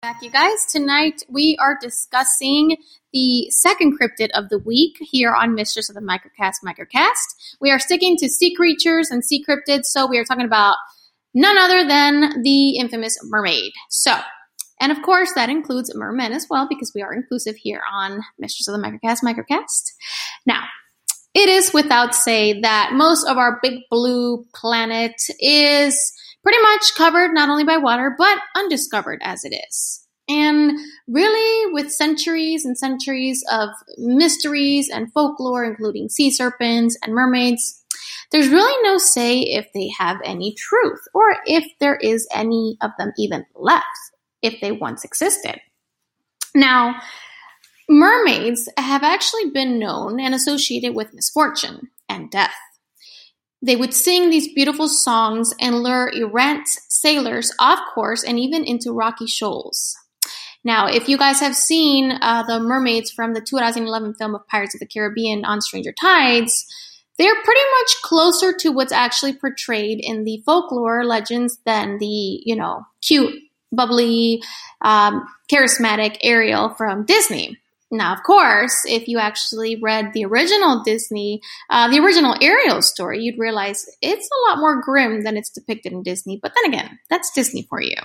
Back, you guys. Tonight we are discussing the second cryptid of the week here on Mistress of the Microcast Microcast. We are sticking to sea creatures and sea cryptids, so we are talking about none other than the infamous mermaid. So, and of course, that includes mermen as well, because we are inclusive here on Mistress of the Microcast Microcast. Now, it is without say that most of our big blue planet is pretty much covered not only by water, but undiscovered as it is. And really, with centuries and centuries of mysteries and folklore, including sea serpents and mermaids, there's really no say if they have any truth or if there is any of them even left, if they once existed. Now, mermaids have actually been known and associated with misfortune and death. They would sing these beautiful songs and lure errant sailors off course and even into rocky shoals. Now, if you guys have seen uh, the mermaids from the 2011 film of Pirates of the Caribbean on Stranger Tides, they're pretty much closer to what's actually portrayed in the folklore legends than the, you know, cute, bubbly, um, charismatic Ariel from Disney. Now, of course, if you actually read the original Disney, uh, the original Ariel story, you'd realize it's a lot more grim than it's depicted in Disney. But then again, that's Disney for you.